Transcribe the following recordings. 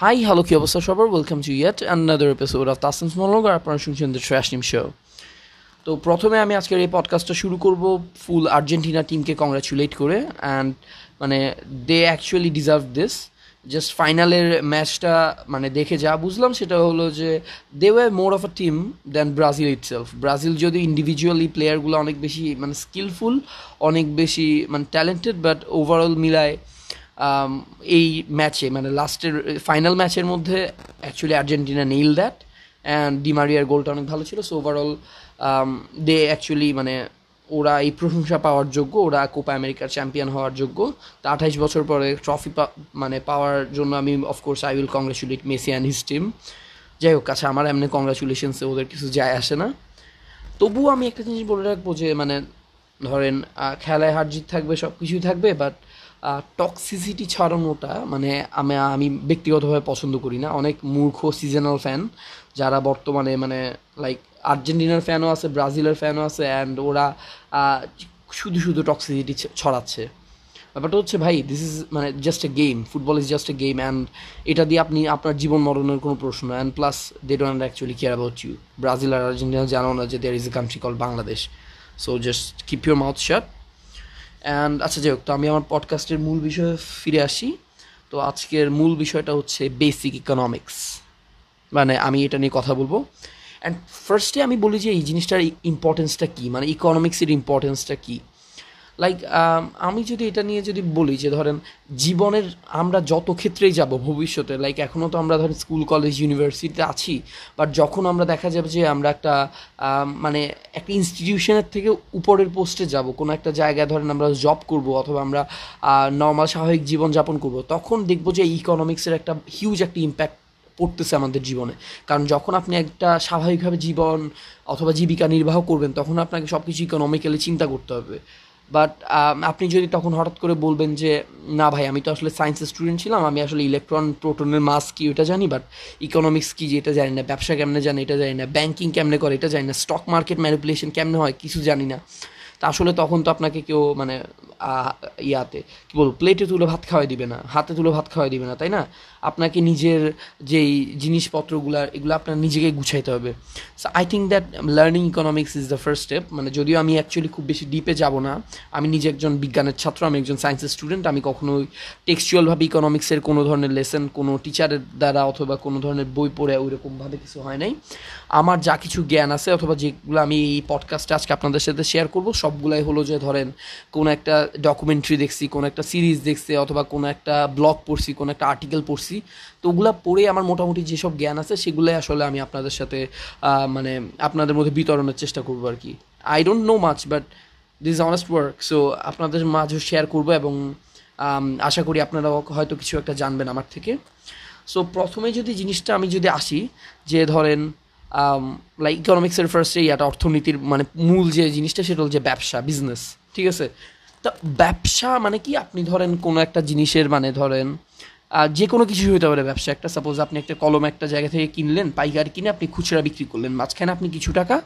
Hi hello কি অবস্থা সবার welcome to yet another episode of Tasim's monologue আর আপনারা শুনছেন দ্য ট্র্যাশ নিম শো তো প্রথমে আমি আজকের এই পডকাস্টটা শুরু করব ফুল আর্জেন্টিনা টিমকে কংগ্রাচুলেট করে অ্যান্ড মানে they actually deserve this just ফাইনালের ম্যাচটা মানে দেখে যা বুঝলাম, সেটা হলো যে they way more of a team then Brazil itself Brazil যদি ইন্ডিভিজুয়ালি প্লেয়ারগুলো অনেক বেশি মানে স্কিলফুল অনেক বেশি মানে ট্যালেন্টেড বাট ওভারঅল মিলায় এই ম্যাচে মানে লাস্টের ফাইনাল ম্যাচের মধ্যে actually Argentina nail that and ডিমারিয়ার গোলটা অনেক ভালো ছিল সো ওভারঅল দে অ্যাকচুয়ালি মানে ওরা এই প্রশংসা পাওয়ার যোগ্য, ওরা কোপা আমেরিকার চ্যাম্পিয়ন হওয়ার যোগ্য। তা আঠাইশ বছর পরে ট্রফি মানে পাওয়ার জন্য আমি of course I will congratulate Messi and his team যাই হোক কাছে আমার এমনি কংগ্রাচুলেশনসে ওদের কিছু যায় আসে না। তবুও আমি একটা জিনিস বলে রাখব যে মানে ধরেন খেলায় হার জিত থাকবে সব কিছুই থাকবে বাট টক্সিসিটি ছড়ানোটা মানে আমি আমি ব্যক্তিগতভাবে পছন্দ করি না। অনেক মূর্খ সিজনাল ফ্যান যারা বর্তমানে মানে লাইক আর্জেন্টিনার ফ্যানও আছে, ব্রাজিলের ফ্যানও আছে অ্যান্ড ওরা শুধু শুধু টক্সিসিটি ছড়াচ্ছে। ব্যাপারটা হচ্ছে, ভাই দিস ইজ মানে just a game football is just a game and এটা দিয়ে আপনি, আপনার জীবন মরণের কোনো প্রশ্ন and plus they don't actually care about you Brazil R Argentina জানো না যে there is a country call Bangladesh so just keep your mouth shut and আচ্ছা যাই হোক, তো আমি আমার পডকাস্টের মূল বিষয়ে ফিরে আসি। তো আজকের মূল বিষয়টা হচ্ছে বেসিক ইকোনমিক্স মানে আমি এটা নিয়ে কথা বলব। অ্যান্ড ফার্স্টে আমি বলি যে এই জিনিসটার ইম্পর্টেন্সটা কী? মানে ইকোনমিক্সের ইম্পর্টেন্সটা কী? লাইক আমি যদি এটা নিয়ে যদি বলি যে ধরেন জীবনের আমরা যত ক্ষেত্রেই যাব ভবিষ্যতে লাইক এখনও তো আমরা ধরেন স্কুল কলেজ ইউনিভার্সিটিতে আছি বাট যখন আমরা দেখা যাবে যে আমরা একটা মানে একটা ইনস্টিটিউশনের থেকে উপরের পোস্টে যাব, কোনো একটা জায়গায় ধরেন আমরা জব করব অথবা আমরা নর্মাল স্বাভাবিক জীবনযাপন করব, তখন দেখব যে ইকোনমিক্সের একটা হিউজ একটা ইম্প্যাক্ট পড়তেছে আমাদের জীবনে। কারণ যখন আপনি একটা স্বাভাবিকভাবে জীবন অথবা জীবিকা নির্বাহ করবেন, তখন আপনাকে সব কিছু ইকোনমিক্যালি চিন্তা করতে হবে। বাট আপনি যদি তখন হঠাৎ করে বলবেন যে, না ভাই, আমি তো আসলে সায়েন্সের স্টুডেন্ট ছিলাম, আমি আসলে ইলেকট্রন প্রোটনের মাস কি ওটা জানি বাট ইকোনমিক্স কি এটা জানি না, ব্যবসা কেমনে জানি এটা জানি না ব্যাঙ্কিং কেমনে করে এটা জানি না স্টক মার্কেট ম্যানিপুলেশন কেমনে হয়, কিছু জানি না। তা আসলে তখন তো আপনাকে কেউ মানে ইয়াতে, কী বলব প্লেটে তুলে ভাত খাওয়াই দিবে না, হাতে তুলে ভাত খাওয়াই দিবে না, তাই না? আপনাকে নিজের যেই জিনিসপত্রগুলো, এগুলো আপনার নিজেকে গুছাইতে হবে। So I think that learning economics is the first step মানে যদিও আমি অ্যাকচুয়ালি খুব বেশি ডিপে যাব না, আমি নিজে একজন বিজ্ঞানের ছাত্র, আমি একজন সায়েন্সের স্টুডেন্ট আমি কখনোই টেক্সচুয়ালভাবে ইকোনমিক্সের কোনো ধরনের লেসন কোনো টিচারের দ্বারা অথবা কোনো ধরনের বই পড়ে ওইরকমভাবে কিছু হয় নাই। আমার যা কিছু জ্ঞান আছে, অথবা যেগুলো আমি এই পডকাস্টে আজকে আপনাদের সাথে শেয়ার করব সবগুলাই হলো যে ধরেন কোনো একটা ডকুমেন্টারি দেখছি, কোনো একটা সিরিজ দেখছি, অথবা কোনো একটা ব্লগ পড়ছি, কোনো একটা আর্টিকেল পড়ছি, তো ওগুলা পড়ে আমার মোটামুটি যেসব জ্ঞান আছে সেগুলোই আসলে আমি আপনাদের সাথে মানে আপনাদের মধ্যে বিতরণের চেষ্টা করব আর কি। I don't know much but this honest work so আপনাদের মাঝে শেয়ার করব এবং আশা করি আপনারাও হয়তো কিছু একটা জানবেন আমার থেকে। সো প্রথমে যদি জিনিসটা আমি যদি আসি, যে ধরেন লাইক ইকোনমিক্সের ফার্স্টে ইয়াটা অর্থনীতির মানে মূল যে জিনিসটা সেটা হল যে ব্যবসা বিজনেস ঠিক আছে? তো ব্যবসা মানে কি? আপনি ধরেন কোনো একটা জিনিসের মানে ধরেন যে কোনো কিছু হতে পারে ব্যবসা। একটা সাপোজ আপনি একটা কলম একটা জায়গা থেকে কিনলেন, পাইকারি কিনে আপনি খুচরা বিক্রি করলেন। মাঝখানে আপনি কিছু টাকা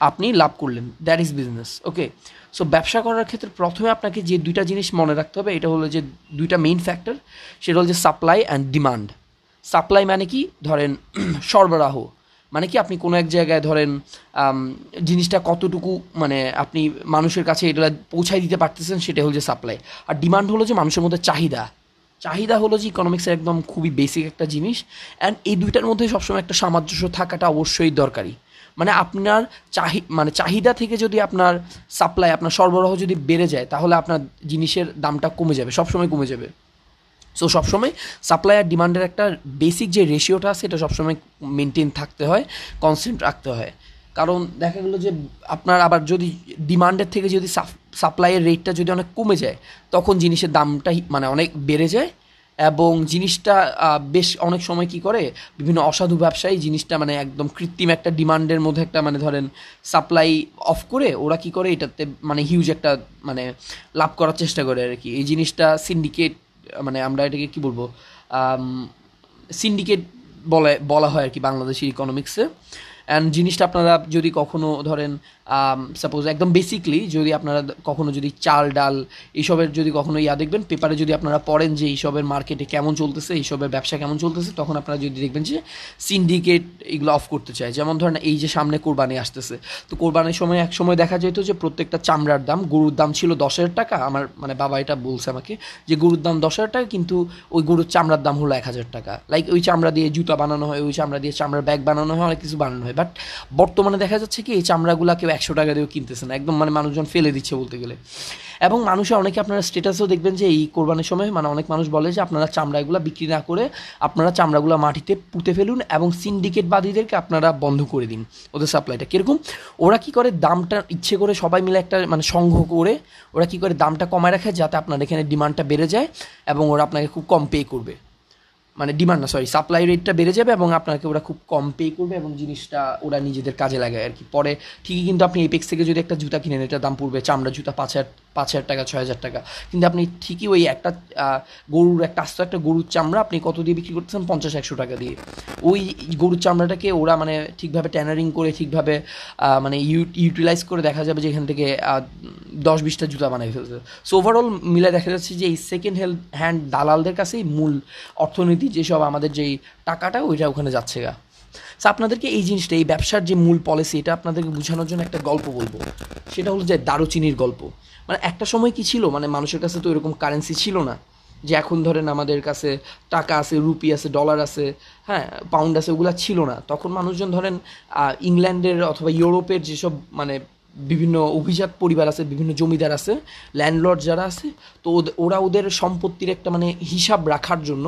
আপনি লাভ করলেন। That is business okay so ব্যবসা করার ক্ষেত্রে প্রথমে আপনাকে যে দুইটা জিনিস মনে রাখতে হবে, এটা হলো যে দুইটা মেইন ফ্যাক্টর সেটা হলো যে সাপ্লাই অ্যান্ড ডিমান্ড সাপ্লাই মানে কি? ধরেন সরবরাহ। মানে কি আপনি কোনো এক জায়গায় ধরেন জিনিসটা কতটুকু মানে আপনি মানুষের কাছে এটা পৌঁছায় দিতে পারতেছেন সেটা হলো যে সাপ্লাই আর ডিমান্ড হলো যে মানুষের মধ্যে চাহিদা। চাহিদা হলো যে ইকোনমিক্সের একদম খুবই বেসিক একটা জিনিস অ্যান্ড এই দুইটার মধ্যে সবসময় একটা সামঞ্জস্য থাকাটা অবশ্যই দরকারি। মানে আপনার চাহি মানে চাহিদা থেকে যদি আপনার সাপ্লাই আপনার সরবরাহ যদি বেড়ে যায়, তাহলে আপনার জিনিসের দামটা কমে যাবে, সবসময় কমে যাবে। সো সবসময় সাপ্লাই আর ডিমান্ডের একটা বেসিক যে রেশিওটা এটা সবসময় মেনটেন থাকতে হয় কনস্ট্যান্ট রাখতে হয়। কারণ দেখা গেলো যে আপনার আবার যদি ডিমান্ডের থেকে যদি সাপ্লাইয়ের রেটটা যদি অনেক কমে যায়, তখন জিনিসের দামটা মানে অনেক বেড়ে যায় এবং জিনিসটা বেশ অনেক সময় কি করে, বিভিন্ন অসাধু ব্যবসায়ী জিনিসটা মানে একদম কৃত্রিম একটা ডিমান্ডের মধ্যে একটা মানে ধরেন সাপ্লাই অফ করে, ওরা কি করে এটাতে মানে হিউজ একটা মানে লাভ করার চেষ্টা করে আর কি। এই জিনিসটা সিন্ডিকেট মানে আমরা এটাকে কি বলব সিন্ডিকেট বলে, বলা হয় আর কি বাংলাদেশের ইকোনমিক্সে অ্যান্ড জিনিসটা আপনারা যদি কখনো ধরেন সাপোজ একদম বেসিকলি যদি আপনারা কখনো যদি চাল, ডাল এইসবের যদি কখনো ইয়া দেখবেন পেপারে যদি আপনারা পড়েন যে এইসবের মার্কেটে কেমন চলতেছে, এইসবের ব্যবসা কেমন চলতেছে, তখন আপনারা যদি দেখবেন যে সিন্ডিকেট এগুলো অফ করতে চায়। যেমন ধরেন এই যে সামনে কোরবানি আসতেছে। তো কোরবানির সময় এক সময় দেখা যেত যে প্রত্যেকটা চামড়ার দাম, গরুর দাম ছিল দশ হাজার টাকা। আমার মানে বাবা এটা বলছে আমাকে যে গরুর দাম দশ হাজার টাকা, কিন্তু ওই গরুর চামড়ার দাম হলো এক হাজার টাকা। লাইক ওই চামড়া দিয়ে জুতা বানানো হয়, ওই চামড়া দিয়ে চামড়ার ব্যাগ বানানো হয়, অনেক কিছু বানানো হয়। বাট বর্তমানে দেখা যাচ্ছে কি এই চামড়াগুলো কেউ একশো টাকা দিয়েও কিনতেছে না একদম মানে মানুষজন ফেলে দিচ্ছে বলতে গেলে। এবং মানুষে অনেকে আপনারা স্টেটাসও দেখবেন যে এই কোরবানির সময় মানে অনেক মানুষ বলে যে আপনারা চামড়াগুলো বিক্রি না করে আপনারা চামড়াগুলো মাটিতে পুঁতে ফেলুন এবং সিন্ডিকেটবাদীদেরকে আপনারা বন্ধ করে দিন ওদের সাপ্লাইটা কীরকম? ওরা কি করে দামটা ইচ্ছে করে সবাই মিলে একটা মানে সংগ্রহ করে, ওরা কি করে দামটা কমায় রাখে যাতে আপনার এখানে ডিমান্ডটা বেড়ে যায় এবং ওরা আপনাকে খুব কম পে করবে। মানে ডিমান্ড না সরি সাপ্লাই রেটটা বেড়ে যাবে এবং আপনাকে ওরা খুব কম পে করবে এবং জিনিসটা ওরা নিজেদের কাজে লাগায় আর কি। পরে ঠিকই কিন্তু আপনি এপেক্স থেকে যদি একটা জুতা কিনেন এটা দাম পড়বে চামড়া, জুতা, পাঁচ হাজার পাঁচ হাজার টাকা, ছয় হাজার টাকা। কিন্তু আপনি ঠিকই ওই একটা গরুর একটা আস্ত একটা গরুর চামড়া আপনি কত দিয়ে বিক্রি করতেছেন? পঞ্চাশ, একশো টাকা দিয়ে। ওই গরুর চামড়াটাকে ওরা মানে ঠিকভাবে ট্যানারিং করে, ঠিকভাবে মানে ইউটিলাইজ করে দেখা যাবে যে এখান থেকে দশ বিশটা জুতা বানাই ফেলছে। সো ওভারঅল মিলে দেখা যাচ্ছে যে এই সেকেন্ড হ্যান্ড দালালদের কাছেই মূল অর্থনীতি যেসব আমাদের যেই টাকাটা, ওইটা ওখানে যাচ্ছে গা। সো আপনাদেরকে এই জিনিসটা, এই ব্যবসার যে মূল পলিসি এটা আপনাদেরকে বোঝানোর জন্য একটা গল্প বলব। সেটা হলো যে দারুচিনির গল্প। মানে একটা সময় কি ছিল? মানে মানুষের কাছে তো এরকম কারেন্সি ছিল না যে এখন ধরেন আমাদের কাছে টাকা আছে রুপি আছে ডলার আছে হ্যাঁ পাউন্ড আছে, ওগুলো ছিল না। তখন মানুষজন ধরেন ইংল্যান্ডের অথবা ইউরোপের যেসব মানে বিভিন্ন অভিজাত পরিবার আছে, বিভিন্ন জমিদার আছে ল্যান্ডলর্ড যারা আছে, তো ওরা ওদের সম্পত্তির একটা মানে হিসাব রাখার জন্য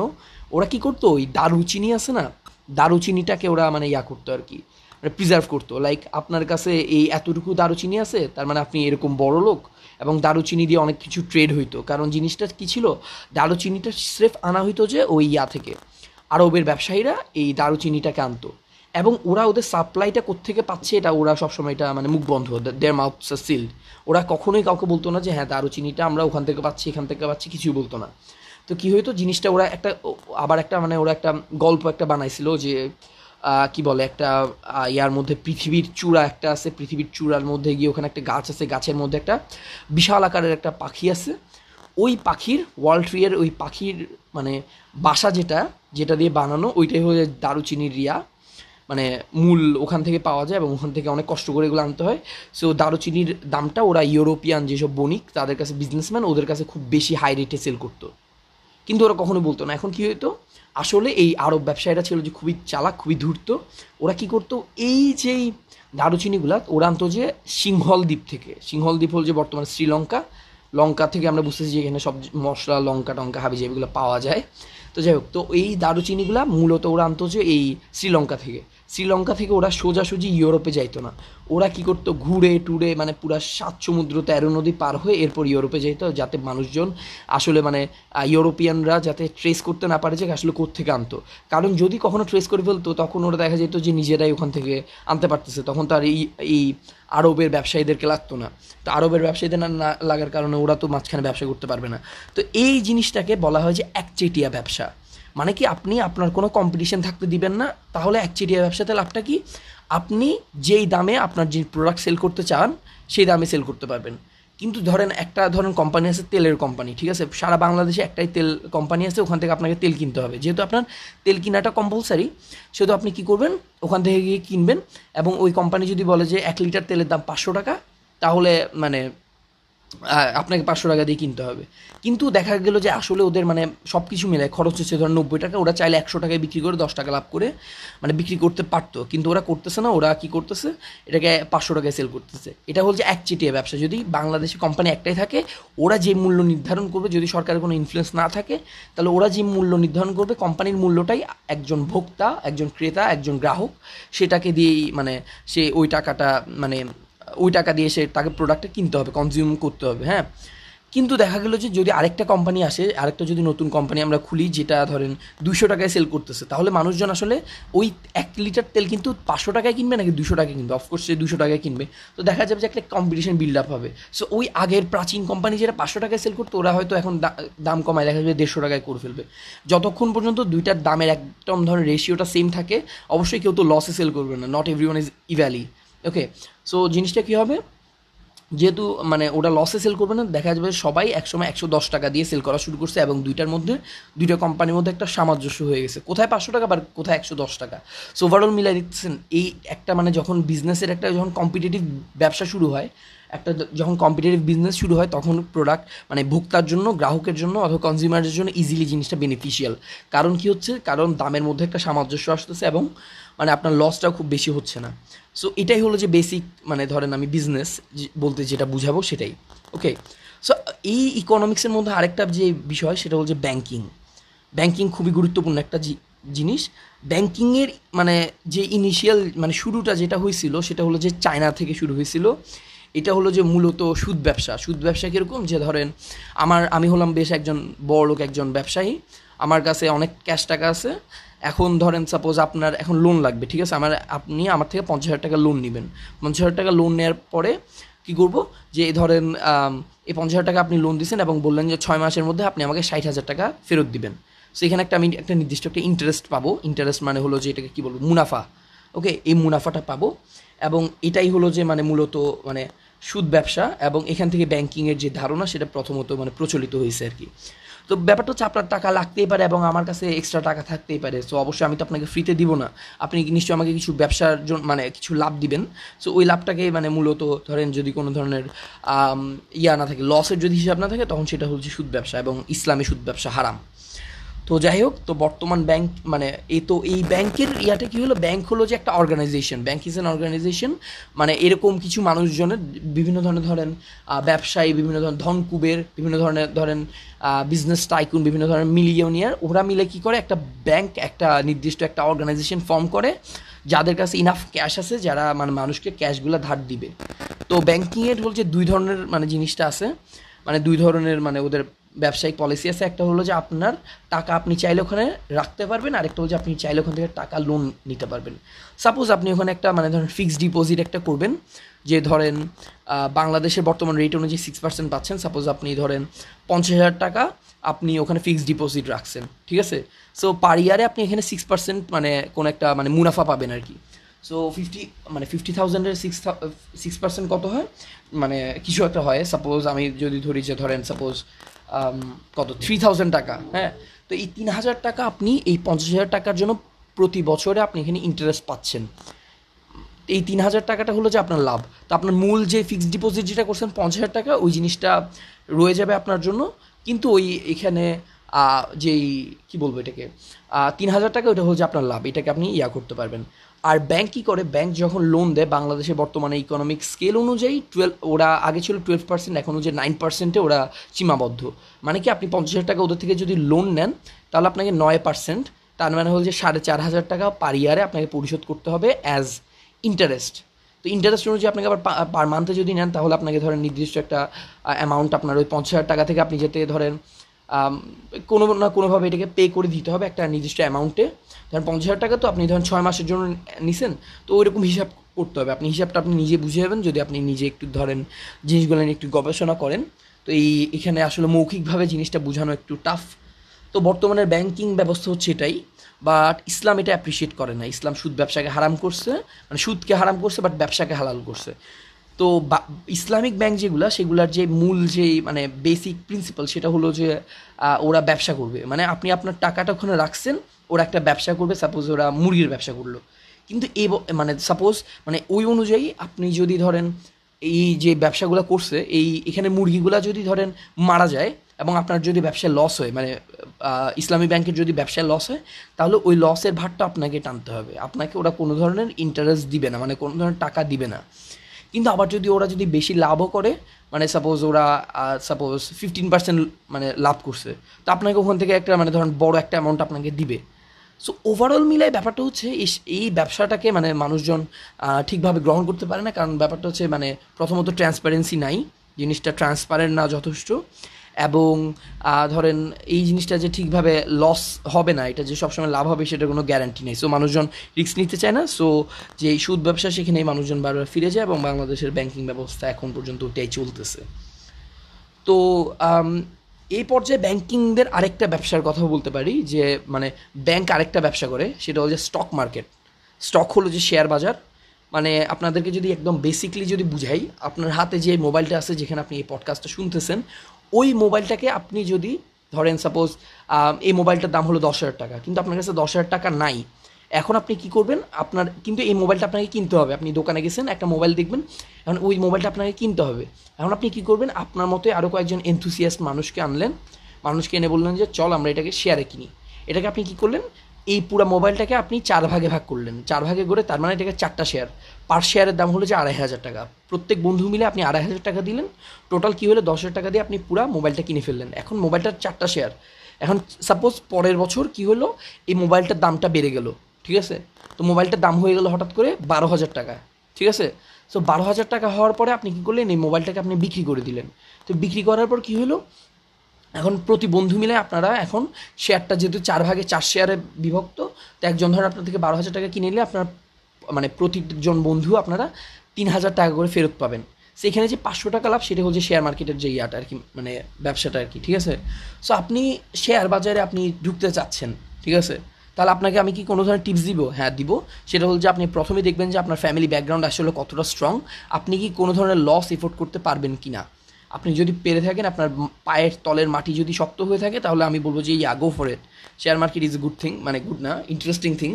ওরা কি করতো? ওই দারুচিনি আছে না দারুচিনিটাকে ওরা মানে ইয়া করতো আর কি মানে প্রিজার্ভ করতো। লাইক আপনার কাছে এই এতটুকু দারুচিনি আছে, তার মানে আপনি এরকম বড় লোক এবং দারুচিনি দিয়ে অনেক কিছু ট্রেড হইতো। কারণ জিনিসটা কী ছিল, দারুচিনিটা স্রেফ আনা হইতো যে ওই ইয়া থেকে। আরবের ব্যবসায়ীরা এই দারুচিনিটাকে আনতো। এবং ওরা ওদের সাপ্লাইটা কোত্থেকে পাচ্ছে এটা ওরা সবসময় এটা মানে মুখ বন্ধ দেয়ার মাউথ সিল্ড ওরা কখনোই কাউকে বলতো না যে হ্যাঁ দারুচিনিটা আমরা ওখান থেকে পাচ্ছি, এখান থেকে পাচ্ছি, কিছুই বলতো না। তো কী হইতো জিনিসটা ওরা একটা আবার একটা মানে ওরা একটা গল্প একটা বানাইছিল যে কি বলে একটা ইয়ার মধ্যে পৃথিবীর চূড়া একটা আছে, পৃথিবীর চূড়ার মধ্যে গিয়ে ওখানে একটা গাছ আছে, গাছের মধ্যে একটা বিশাল আকারের একটা পাখি আছে। ওই পাখির, ওয়ার্ল্ড ট্রিয়ের ওই পাখির মানে বাসা যেটা যেটা দিয়ে বানানো, ওইটাই হচ্ছে দারুচিনির রিয়া। মানে মূল ওখান থেকে পাওয়া যায় এবং ওখান থেকে অনেক কষ্ট করে এগুলো আনতে হয়। সো দারুচিনির দামটা ওরা ইউরোপিয়ান যেসব বণিক, তাদের কাছে বিজনেসম্যান ওদের কাছে খুব বেশি হাই রেটে সেল করতো। কিন্তু ওরা কখনো বলতো না। এখন কি হতো আসলে এই আরব ব্যবসায়ীরা ছিল যে খুবই চালাক, খুবই ধূর্ত। ওরা কি করতো? এই যেই দারুচিনিগুলা, ওরা আনতো যে সিংহল দ্বীপ থেকে। সিংহল দ্বীপ হল যে বর্তমানে শ্রীলঙ্কা। লঙ্কা থেকে আমরা বুঝতেছি যে এখানে সব মশলা, লঙ্কা, টঙ্কা, হাবি যেগুলো পাওয়া যায়। তো যাই হোক, তো এই দারুচিনিগুলা মূলত ওরা আনতো যে এই শ্রীলঙ্কা থেকে। শ্রীলঙ্কা থেকে ওরা সোজাসুজি ইউরোপে যাইতো না। ওরা কি করতো, ঘুরে, টুরে মানে পুরা সাত সমুদ্র তেরো নদী পার হয়ে এরপর ইউরোপে যেত যাতে মানুষজন আসলে মানে ইউরোপিয়ানরা যাতে ট্রেস করতে না পারে যে আসলে কোথেকে আনতো। কারণ যদি কখনো ট্রেস করে ফেলতো, তখন ওরা দেখা যেত যে নিজেরাই ওখান থেকে আনতে পারতেছে। তখন তো আর এই এই আরবের ব্যবসায়ীদেরকে লাগতো না। তো আরবের ব্যবসায়ীদের না লাগার কারণে ওরা তো মাঝখানে ব্যবসা করতে পারবে না। তো এই জিনিসটাকে বলা হয় যে একচেটিয়া ব্যবসা। মানে কি আপনি আপনার কোনো কম্পিটিশন থাকতে দিবেন না, তাহলে একচেটিয়া ব্যবসাতে লাভটা কি? আপনি যেই দামে আপনার যে প্রোডাক্ট সেল করতে চান, সেই দামে সেল করতে পারবেন। কিন্তু ধরেন একটা ধরেন কোম্পানি আছে তেলের কোম্পানি ঠিক আছে? সারা বাংলাদেশে একটাই তেল কোম্পানি আছে, ওখান থেকে আপনাকে তেল কিনতে হবে। যেহেতু আপনার তেল কিনাটা কম্পালসারি সেহেতু আপনি কী করবেন? ওখান থেকে গিয়ে কিনবেন এবং ওই কোম্পানি যদি বলে যে এক লিটার তেলের দাম পাঁচশো টাকা, তাহলে মানে আপনাকে পাঁচশো টাকা দিয়ে কিনতে হবে। কিন্তু দেখা গেল যে আসলে ওদের মানে সব কিছু মিলে খরচ হচ্ছে ধর নব্বই টাকা, ওরা চাইলে একশো টাকায় বিক্রি করে দশ টাকা লাভ করে মানে বিক্রি করতে পারতো। কিন্তু ওরা করতেছে না, ওরা কি করতেছে? এটাকে পাঁচশো টাকায় সেল করতেছে। এটা হচ্ছে একচেটিয়া ব্যবসা। যদি বাংলাদেশে কোম্পানি একটাই থাকে, ওরা যে মূল্য নির্ধারণ করবে, যদি সরকারের কোনো ইনফ্লুয়েন্স না থাকে, তাহলে ওরা যে মূল্য নির্ধারণ করবে কোম্পানির মূল্যটাই একজন ভোক্তা, একজন ক্রেতা, একজন গ্রাহক, সেটাকে দিয়েই মানে সে ওই টাকাটা মানে ওই টাকা দিয়ে সে তাকে প্রোডাক্টটা কিনতে হবে কনজিউম করতে হবে হ্যাঁ? কিন্তু দেখা গেলো যে যদি আরেকটা কোম্পানি আসে, আরেকটা যদি নতুন কোম্পানি আমরা খুলি যেটা ধরেন দুশো টাকায় সেল করতেছে, তাহলে মানুষজন আসলে ওই এক লিটার তেল কিন্তু পাঁচশো টাকায় কিনবে নাকি দুশো টাকায় কিনবে? অফকোর্স সে দুশো টাকায় কিনবে। তো দেখা যাবে যে একটা কম্পিটিশন বিল্ড আপ হবে। সো ওই আগের প্রাচীন কোম্পানি যেটা পাঁচশো টাকায় সেল করতো, ওরা হয়তো এখন দাম কমায়, দেখা যাবে দেড়শো টাকায় করে ফেলবে। যতক্ষণ পর্যন্ত দুইটার দামের একদম ধরেন রেশিওটা সেম থাকে, অবশ্যই কেউ তো লসে সেল করবে না not every one is Evaly okay so জিনিসটা কী হবে? যেহেতু মানে ওটা লসে সেল করবে না, দেখা যাবে সবাই একসময় একশো দশ টাকা দিয়ে সেল করা শুরু করছে এবং দুইটার মধ্যে, দুইটা কোম্পানির মধ্যে একটা সামঞ্জস্য হয়ে গেছে। কোথায় পাঁচশো টাকা বা কোথায় একশো দশ টাকা? সো ওভারঅল মিলাই দিচ্ছেন, এই একটা মানে যখন বিজনেসের একটা যখন কম্পিটিটিভ ব্যবসা শুরু হয়, একটা যখন কম্পিটিটিভ বিজনেস শুরু হয়, তখন প্রোডাক্ট মানে ভোক্তার জন্য, গ্রাহকের জন্য অথবা কনজিউমারের জন্য ইজিলি জিনিসটা বেনিফিশিয়াল কারণ কি হচ্ছে? কারণ দামের মধ্যে একটা সামঞ্জস্য আসতেছে এবং মানে আপনার লসটাও খুব বেশি হচ্ছে না। সো এটাই হলো যে বেসিক মানে ধরেন আমি বিজনেস বলতে যেটা বুঝাবো সেটাই ওকে সো এই ইকোনমিক্সের মধ্যে আরেকটা যে বিষয় সেটা হচ্ছে ব্যাংকিং ব্যাংকিং খুবই গুরুত্বপূর্ণ একটা জিনিস। ব্যাংকিংয়ের মানে যে ইনিশিয়াল মানে শুরুটা যেটা হয়েছিল সেটা হলো যে চায়না থেকে শুরু হয়েছিল। এটা হলো যে মূলত সুদ ব্যবসা। সুদ ব্যবসা কীরকম? যে ধরেন, আমার, আমি হলাম বেশ একজন বড় লোক একজন ব্যবসায়ী। আমার কাছে অনেক ক্যাশ টাকা আছে। এখন ধরেন সাপোজ আপনার এখন লোন লাগবে, ঠিক আছে? আমার, আপনি আমার থেকে পঞ্চাশ হাজার টাকা লোন নেবেন। পঞ্চাশ হাজার টাকা লোন নেওয়ার পরে কী করব? যে ধরেন এই পঞ্চাশ হাজার টাকা আপনি লোন দিচ্ছেন এবং বললেন যে ছয় মাসের মধ্যে আপনি আমাকে ষাট হাজার টাকা ফেরত দিবেন। সো এখানে একটা আমি একটা নির্দিষ্ট একটা ইন্টারেস্ট পাবো। ইন্টারেস্ট মানে হলো যে এটাকে কী বলব? মুনাফা। ওকে এই মুনাফাটা পাবো। এবং এটাই হলো যে মানে মূলত মানে সুদ ব্যবসা এবং এখান থেকে ব্যাংকিংয়ের যে ধারণা, সেটা প্রথমত মানে প্রচলিত হয়েছে আর কি। তো ব্যাপারটা হচ্ছে আপনার টাকা লাগতেই পারে এবং আমার কাছে এক্সট্রা টাকা থাকতেই পারে। সো অবশ্যই আমি তো আপনাকে ফ্রিতে দিব না। আপনি নিশ্চয়ই আমাকে কিছু ব্যবসার জন্য মানে কিছু লাভ দিবেন। সো ওই লাভটাকে মানে মূলত ধরেন যদি কোনো ধরনের ইয়া না থাকে লসের যদি হিসাব না থাকে, তখন সেটা হচ্ছে সুদ ব্যবসা এবং ইসলামী সুদ ব্যবসা হারাম। তো যাই হোক, তো বর্তমান ব্যাংক মানে এই তো এই ব্যাংকের ইয়াটা কি হলো? ব্যাংক হলো যে একটা organisation bank is an organisation মানে এরকম কিছু মানুষজনের বিভিন্ন ধরনের ধরেন ব্যবসায়ী, বিভিন্ন ধরনের ধনকুবের বিভিন্ন ধরনের ধরেন বিজনেস টাইকুন বিভিন্ন ধরনের মিলিয়নিয়ার ওরা মিলে কি করে? একটা ব্যাংক একটা নির্দিষ্ট একটা অর্গানাইজেশন ফর্ম করে, যাদের কাছে ইনাফ ক্যাশ আছে, যারা মানে মানুষকে ক্যাশগুলো ধার দিবে। তো ব্যাংকিংয়ের হচ্ছে দুই ধরনের মানে জিনিসটা আছে। মানে দুই ধরনের মানে ওদের ব্যবসায়িক পলিসি আছে, একটা হলো যে আপনার টাকা আপনি চাইলে ওখানে রাখতে পারবেন, আরেকটা হলো যে আপনি চাইলে ওখান থেকে টাকা লোন নিতে পারবেন। সাপোজ আপনি ওখানে একটা মানে ধরেন ফিক্সড ডিপোজিট একটা করবেন, যে ধরেন বাংলাদেশের বর্তমান রেট অনুযায়ী সিক্স পার্সেন্ট পাচ্ছেন সাপোজ আপনি ধরেন পঞ্চাশ হাজার টাকা আপনি ওখানে ফিক্সড ডিপোজিট রাখছেন, ঠিক আছে? সো পার ইয়ারে আপনি এখানে সিক্স পার্সেন্ট মানে কোনো একটা মানে মুনাফা পাবেন আর কি। সো ফিফটি মানে ফিফটি থাউজেন্ডের সিক্স সিক্স পার্সেন্ট কত হয়? মানে কিছু একটা হয় সাপোজ আমি যদি ধরি যে ধরেন সাপোজ কত? থ্রি থাউজেন্ড টাকা। হ্যাঁ। তো এই তিন হাজার টাকা আপনি এই পঞ্চাশ হাজার টাকার জন্য প্রতি বছরে আপনি এখানে ইন্টারেস্ট পাচ্ছেন। এই তিন হাজার টাকাটা হলো যে আপনার লাভ। তো আপনার মূল যে ফিক্সড ডিপোজিট যেটা করছেন পঞ্চাশ হাজার টাকা ওই জিনিসটা রয়ে যাবে আপনার জন্য। কিন্তু ওই এখানে যেই কি বলব এটাকে? তিন হাজার টাকা ওটা হচ্ছে আপনার লাভ। এটাকে আপনি ইয়া করতে পারবেন। আর ব্যাংক কী করে? ব্যাংক যখন লোন দেয়, বাংলাদেশের বর্তমানে ইকোনমিক স্কেল অনুযায়ী টুয়েলভ ওরা আগে ছিল টুয়েলভ পার্সেন্ট এখন হচ্ছে নাইন পার্সেন্টে ওরা সীমাবদ্ধ। মানে কি আপনি পঞ্চাশ হাজার টাকা ওদের থেকে যদি লোন নেন, তাহলে আপনাকে নয় পার্সেন্ট তার মানে হল যে সাড়ে চার হাজার টাকা পার ইয়ারে আপনাকে পরিশোধ করতে হবে অ্যাজ ইন্টারেস্ট তো ইন্টারেস্ট অনুযায়ী আপনাকে আবার পার মান্থে যদি নেন, তাহলে আপনাকে ধরেন নির্দিষ্ট একটা অ্যামাউন্ট আপনার ওই পঞ্চাশ হাজার টাকা থেকে আপনি যেতে ধরেন কোনো না কোনোভাবে এটাকে পে করে দিতে হবে একটা নির্দিষ্ট অ্যামাউন্টে ধরেন পঞ্চাশ হাজার টাকা তো আপনি ধরেন ছয় মাসের জন্য নিছেন, তো ওইরকম হিসাব করতে হবে। আপনি হিসাবটা আপনি নিজে বুঝে যাবেন যদি আপনি নিজে একটু ধরেন জিনিসগুলো নিয়ে একটু গবেষণা করেন, তো এই এখানে আসলে মৌখিকভাবে জিনিসটা বোঝানো একটু টাফ তো বর্তমানের ব্যাংকিং ব্যবস্থা হচ্ছে এটাই বাট ইসলাম এটা অ্যাপ্রিসিয়েট করে না। ইসলাম সুদ ব্যবসাকে হারাম করছে মানে সুদকে হারাম করছে বাট ব্যবসাকে হালাল করছে। তো ইসলামিক ব্যাংক যেগুলো, সেগুলোর যে মূল যে মানে বেসিক প্রিন্সিপাল সেটা হলো যে ওরা ব্যবসা করবে। মানে আপনি আপনার টাকাটা ওখানে রাখছেন, ওরা একটা ব্যবসা করবে সাপোজ ওরা মুরগির ব্যবসা করল। কিন্তু এই মানে সাপোজ মানে ওই অনুযায়ী আপনি যদি ধরেন, এই যে ব্যবসাগুলো করছে, এই, এখানে মুরগিগুলা যদি ধরেন মারা যায়, এবং আপনার যদি ব্যবসায় লস হয় মানে ইসলামী ব্যাংকের যদি ব্যবসায় লস হয়, তাহলে ওই লসের ভারটা আপনাকে টানতে হবে। আপনাকে ওরা কোনো ধরনের ইন্টারেস্ট দিবে না মানে কোনো ধরনের টাকা দিবে না। কিন্তু আবার যদি ওরা যদি বেশি লাভও করে মানে সাপোজ ওরা সাপোজ ফিফটিন পার্সেন্ট মানে লাভ করছে, তো আপনাকে ওখান থেকে একটা মানে ধরেন বড় একটা অ্যামাউন্ট আপনাকে দিবে। সো ওভারঅল মিলায় ব্যাপারটা হচ্ছে এই ব্যবসাটাকে মানে মানুষজন ঠিকভাবে গ্রহণ করতে পারে না। কারণ ব্যাপারটা হচ্ছে মানে প্রথমত ট্রান্সপারেন্সি নাই, জিনিসটা ট্রান্সপারেন্ট না যথেষ্ট। এবং ধরেন এই জিনিসটা যে ঠিকভাবে লস হবে না, এটা যে সবসময় লাভ হবে সেটার কোনো গ্যারান্টি নেই। সো মানুষজন রিস্ক নিতে চায় না। সো যে সুদ ব্যবসা, সেখানেই মানুষজন বারবার ফিরে যায় এবং বাংলাদেশের ব্যাংকিং ব্যবস্থা এখন পর্যন্ত ওটাই চলতেছে। তো এই পর্যায়ে ব্যাংকিংদের আরেকটা ব্যবসার কথা বলতে পারি, যে মানে ব্যাংক আরেকটা ব্যবসা করে, সেটা হচ্ছে স্টক মার্কেট স্টক হলো যে শেয়ার বাজার। মানে আপনাদেরকে যদি একদম বেসিকলি যদি বুঝাই, আপনার হাতে যে মোবাইলটা আছে, যেখানে আপনি এই পডকাস্টটা শুনতেছেন ওই মোবাইলটাকে আপনি যদি ধরেন সাপোজ এই মোবাইলটার দাম হলো দশ হাজার টাকা, কিন্তু আপনার কাছে দশ হাজার টাকা নাই, এখন আপনি কি করবেন? আপনার, কিন্তু এই মোবাইলটা আপনাকে কিনতে হবে। আপনি দোকানে গেছেন, একটা মোবাইল দেখবেন, এখন ওই মোবাইলটা আপনাকে কিনতে হবে। এখন আপনি কি করবেন? আপনার মতোই আরও কয়েকজন এনথুসিয়াস্ট মানুষকে আনলেন, মানুষকে এনে বললেন যে, চল আমরা এটাকে শেয়ারে কিনি। এটাকে আপনি কি করলেন? এই পুরো মোবাইলটাকে আপনি চার ভাগে ভাগ করলেন। চার ভাগে করে তার মানে এটাকে চারটা শেয়ার পার শেয়ারের দাম হলো যে আড়াই হাজার টাকা। প্রত্যেক বন্ধু মিলে আপনি আড়াই হাজার টাকা দিলেন। টোটাল কী হলো? দশ হাজার টাকা দিয়ে আপনি পুরো মোবাইলটা কিনে ফেললেন। এখন মোবাইলটার চারটা শেয়ার এখন সাপোজ পরের বছর কি হলো? এই মোবাইলটার দামটা বেড়ে গেল। ঠিক আছে? তো মোবাইলটার দাম হয়ে গেল হঠাৎ করে বারো হাজার টাকা। ঠিক আছে? সো বারো হাজার টাকা হওয়ার পরে আপনি কী করলেন? এই মোবাইলটাকে আপনি বিক্রি করে দিলেন। তো বিক্রি করার পর কী হলো? এখন প্রতি বন্ধু মিলে আপনারা এখন শেয়ারটা যেহেতু চার ভাগে চার শেয়ারে বিভক্ত, তো একজন ধর আপনার থেকে বারো হাজার টাকা কিনে নিলে আপনার মানে প্রতিজন বন্ধু আপনারা তিন হাজার টাকা করে ফেরত পাবেন। সেখানে যে পাঁচশো টাকা লাভ, সেটা হচ্ছে শেয়ার মার্কেটের যে ইয়াটা আর কি মানে ব্যবসাটা আর কি, ঠিক আছে? সো আপনি শেয়ার বাজারে আপনি ঢুকতে চাচ্ছেন, ঠিক আছে? তাহলে আপনাকে আমি কি কোনো ধরনের টিপস দিব? হ্যাঁ দিব। সেটা হল যে আপনি প্রথমে দেখবেন যে আপনার ফ্যামিলি ব্যাকগ্রাউন্ড আসলে কতটা স্ট্রং আপনি কি কোনো ধরনের লস এফোর্ড করতে পারবেন কি না আপনি যদি পেরে থাকেন, আপনার পায়ের তলের মাটি যদি শক্ত হয়ে থাকে, তাহলে আমি বলব যে yeah go for it share market is good thing মানে গুড না ইন্টারেস্টিং থিং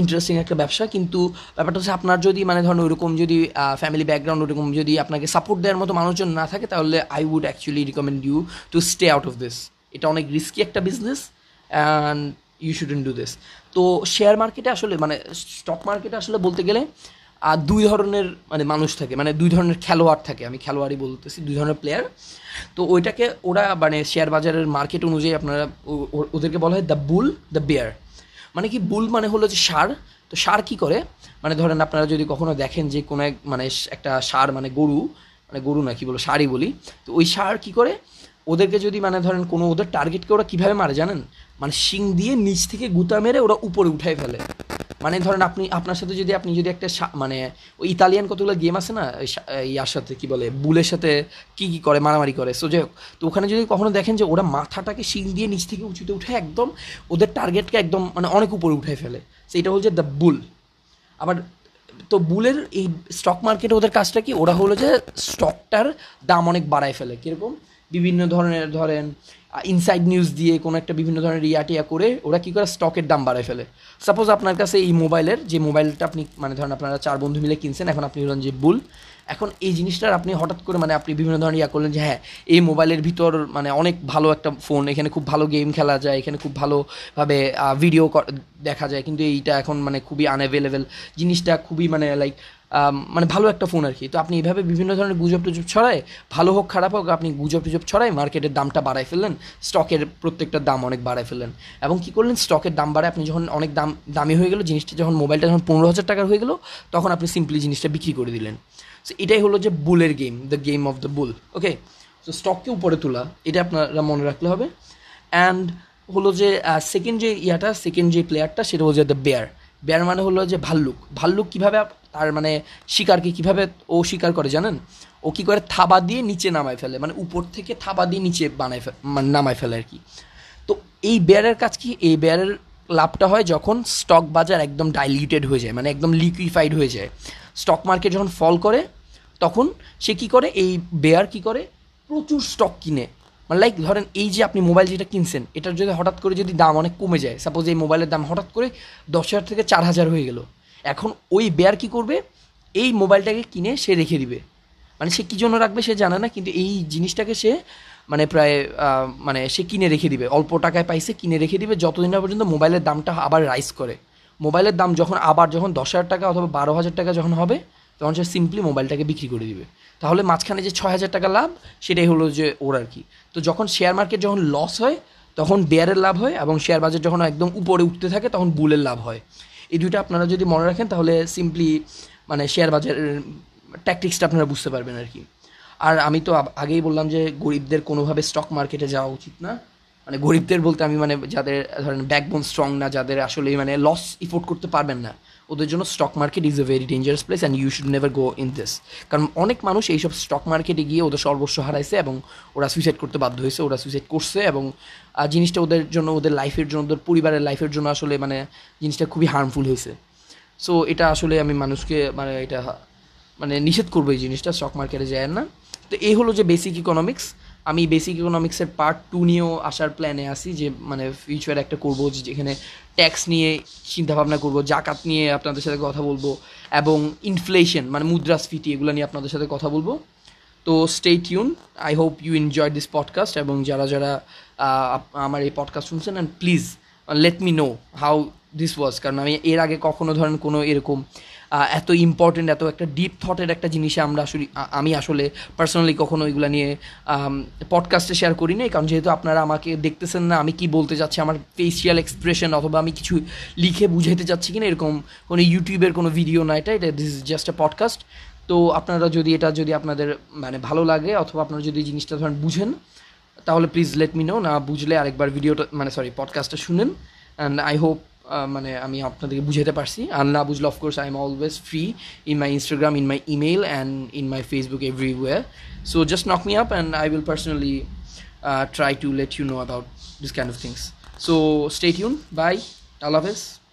ইন্টারেস্টিং একটা ব্যবসা, কিন্তু ব্যাপারটা হচ্ছে আপনার যদি মানে ধরুন ওইরকম যদি ফ্যামিলি ব্যাকগ্রাউন্ড ওরকম যদি আপনাকে সাপোর্ট দেওয়ার মতো মানুষজন না থাকে, তাহলে I would actually recommend you to stay out of this এটা অনেক রিস্কি একটা business and you shouldn't do this তো শেয়ার মার্কেটে আসলে মানে স্টক মার্কেটে আসলে বলতে গেলে আর দুই ধরনের মানে মানুষ থাকে মানে দুই ধরনের খেলোয়াড় থাকে, আমি খেলোয়াড়ই বলতেছি, দুই ধরনের প্লেয়ার তো ওইটাকে ওরা মানে শেয়ার বাজারের মার্কেট অনুযায়ী আপনারা ওদেরকে বলা হয় দ্য বুল দ্য বেয়ার মানে কি বুল মানে হলো যে সার। তো সার কি করে? মানে ধরেন আপনারা যদি কখনো দেখেন যে কোনো এক মানে একটা সার মানে গরু মানে গরু না, কি বলো, সারই বলি। তো ওই সার কি করে? ওদেরকে যদি মানে ধরেন কোনো ওদের টার্গেটকে ওরা কীভাবে মারে জানেন? মানে শিং দিয়ে নিচ থেকে গুতা মেরে ওরা উপরে উঠাই ফেলে। মানে ধরেন আপনি, আপনার সাথে যদি আপনি যদি একটা মানে ওই ইতালিয়ান কতগুলো গেম আছে না ইয়ার সাথে কি বলে, বুলের সাথে কি কি করে, মারামারি করে। সো যাই হোক, তো ওখানে যদি কখনো দেখেন যে ওরা মাথাটাকে শিং দিয়ে নিচ থেকে উঁচুতে উঠে একদম ওদের টার্গেটকে একদম মানে অনেক উপরে উঠে ফেলে। সেইটা হচ্ছে দ্য বুল আবার তো বুলের এই স্টক মার্কেটে ওদের কাজটা কি? ওরা হলো যে স্টকটার দাম অনেক বাড়ায় ফেলে। কীরকম? বিভিন্ন ধরনের, ধরেন ইনসাইড নিউজ দিয়ে কোনো একটা বিভিন্ন ধরনের টিয়া করে ওরা কী করে স্টকের দাম বাড়ায় ফেলে। সাপোজ আপনার কাছে এই মোবাইলের, যে মোবাইলটা আপনি মানে ধরেন আপনারা চার বন্ধু মিলে কিনছেন, এখন আপনি হলেন যে বুল। এখন এই জিনিসটার আপনি হঠাৎ করে মানে আপনি বিভিন্ন ধরনের ইয়া করলেন যে হ্যাঁ এই মোবাইলের ভিতর মানে অনেক ভালো একটা ফোন, এখানে খুব ভালো গেম খেলা যায়, এখানে খুব ভালোভাবে ভিডিও দেখা যায়। কিন্তু এইটা এখন মানে খুবই আনঅ্যাভেলেবেল জিনিসটা, খুবই মানে লাইক মানে ভালো একটা ফোন আর কি। তো আপনি এইভাবে বিভিন্ন ধরনের গুজব টুজব ছড়ায়, ভালো হোক, খারাপ হোক, আপনি গুজব টুজব ছড়ায় মার্কেটের দামটা বাড়ায় ফেললেন স্টকের প্রত্যেকটা দাম অনেক বাড়ায় ফেললেন। এবং কী করলেন? স্টকের দাম বাড়ায় আপনি যখন অনেক দাম, দামি হয়ে গেলো, জিনিসটা যখন মোবাইলটা যখন পনেরো হাজার টাকার হয়ে গেলো, তখন আপনি সিম্পলি জিনিসটা বিক্রি করে দিলেন। সো এটাই হলো যে বুলের game the game of the bull okay so স্টককে উপরে তোলা, এটা আপনারা মনে রাখলে হবে। অ্যান্ড হলো যে সেকেন্ড যে ইয়াটা সেকেন্ড যে প্লেয়ারটা সেটা হচ্ছে দ্য বেয়ার বেয়ার মানে হলো যে ভাল্লুক। ভাল্লুক কীভাবে তার মানে শিকারকে কীভাবে ও শিকার করে জানেন? ও কী করে থাবা দিয়ে নিচে নামায় ফেলে মানে উপর থেকে থাবা দিয়ে নিচে বানায় মানে নামায় ফেলে আর কি। তো এই বেয়ারের কাজ কি? এই বেয়ারের লাভটা হয় যখন স্টক বাজার একদম ডাইলিউটেড হয়ে যায় মানে একদম লিকুইফাইড হয়ে যায়। স্টক মার্কেট যখন ফল করে, তখন সে কি করে? এই বেয়ার কি করে? প্রচুর স্টক কিনে। মানে লাইক ধরেন এই যে আপনি মোবাইল যেটা কিনছেন, এটার যদি হঠাৎ করে যদি দাম অনেক কমে যায় সাপোজ এই মোবাইলের দাম হঠাৎ করে দশ হাজার থেকে চার হাজার হয়ে গেল। এখন ওই বেয়ার কি করবে? এই মোবাইলটাকে কিনে সে রেখে দিবে। মানে সে কী জন্য রাখবে সে জানে না, কিন্তু এই জিনিসটাকে সে মানে প্রায় মানে সে কিনে রেখে দিবে। অল্প টাকায় পাইছে, কিনে রেখে দিবে, যতদিন না পর্যন্ত মোবাইলের দামটা আবার রাইজ করে। মোবাইলের দাম যখন আবার, যখন দশ হাজার টাকা অথবা বারো হাজার টাকা যখন হবে, তখন সে সিম্পলি মোবাইলটাকে বিক্রি করে দিবে। তাহলে মাঝখানে যে ছয় হাজার টাকা লাভ, সেটাই হলো যে ওর আর কি। তো যখন শেয়ার মার্কেট যখন লস হয়, তখন বেয়ারের লাভ হয় এবং শেয়ার বাজার যখন একদম উপরে উঠতে থাকে, তখন বুলের লাভ হয়। এই দুইটা আপনারা যদি মনে রাখেন, তাহলে সিম্পলি মানে শেয়ার বাজারের ট্যাকটিক্সটা আপনারা বুঝতে পারবেন আর কি। আর আমি তো আগেই বললাম যে গরিবদের কোনোভাবে স্টক মার্কেটে যাওয়া উচিত না। মানে গরিবদের বলতে আমি মানে যাদের ধরেন ব্যাকবোন স্ট্রং না, যাদের আসলে মানে লস ইফোর্ড করতে পারবেন না। ওদের জন্য stock market is a very dangerous place and you should never go in this কারণ অনেক মানুষ এইসব স্টক মার্কেটে গিয়ে ওদের সর্বস্ব হারাইছে এবং ওরা সুইসাইড করতে বাধ্য হয়েছে, ওরা সুইসাইড করছে এবং জিনিসটা ওদের জন্য, ওদের লাইফের জন্য, ওদের পরিবারের লাইফের জন্য আসলে মানে জিনিসটা খুবই হার্মফুল হয়েছে। সো এটা আসলে আমি মানুষকে মানে এটা মানে নিষেধ করব এই জিনিসটা স্টক মার্কেটে যায় না। তো এই হলো যে বেসিক ইকোনমিক্স আমি বেসিক ইকোনমিক্সের পার্ট টু নিয়েও আসার প্ল্যানে আছি যে মানে ফিউচারে একটা করব যেখানে ট্যাক্স নিয়ে চিন্তাভাবনা করব, জাকাত নিয়ে আপনাদের সাথে কথা বলব, এবং ইনফ্লেশন মানে মুদ্রাস্ফীতি, এগুলো নিয়ে আপনাদের সাথে কথা বলব। তো stay tune I hope you enjoy this podcast এবং যারা যারা আমার এই পডকাস্ট শুনছেন and please let me know how this was কারণ আমি এর আগে কখনো ধরেন কোনো এরকম এত ইম্পর্টেন্ট এত একটা ডিপ থটের একটা জিনিসে আমরা আসলে আমি আসলে পার্সোনালি কখনো এগুলো নিয়ে পডকাস্টে শেয়ার করি নাই। কারণ যেহেতু আপনারা আমাকে দেখতেছেন না, আমি কি বলতে চাচ্ছি, আমার ফেসিয়াল এক্সপ্রেশন অথবা আমি কিছু লিখে বুঝাইতে চাচ্ছি কিনা, এরকম কোনো ইউটিউবের কোনো ভিডিও না এটা এটা this is just a podcast তো আপনারা যদি এটা যদি আপনাদের মানে ভালো লাগে, অথবা আপনারা যদি জিনিসটা ধরেন বুঝেন, তাহলে প্লিজ লেট মি নো না বুঝলে আরেকবার ভিডিওটা মানে সরি পডকাস্টটা শুনেন। অ্যান্ড আই হোপ মানে আমি আপনাদেরকে বুঝাতে পারছি। আর না বুঝলে of course I am always free in my Instagram in my email and in my Facebook everywhere so just knock me up and I will personally try to let you know about this kind of things so stay tune bye Allah hafiz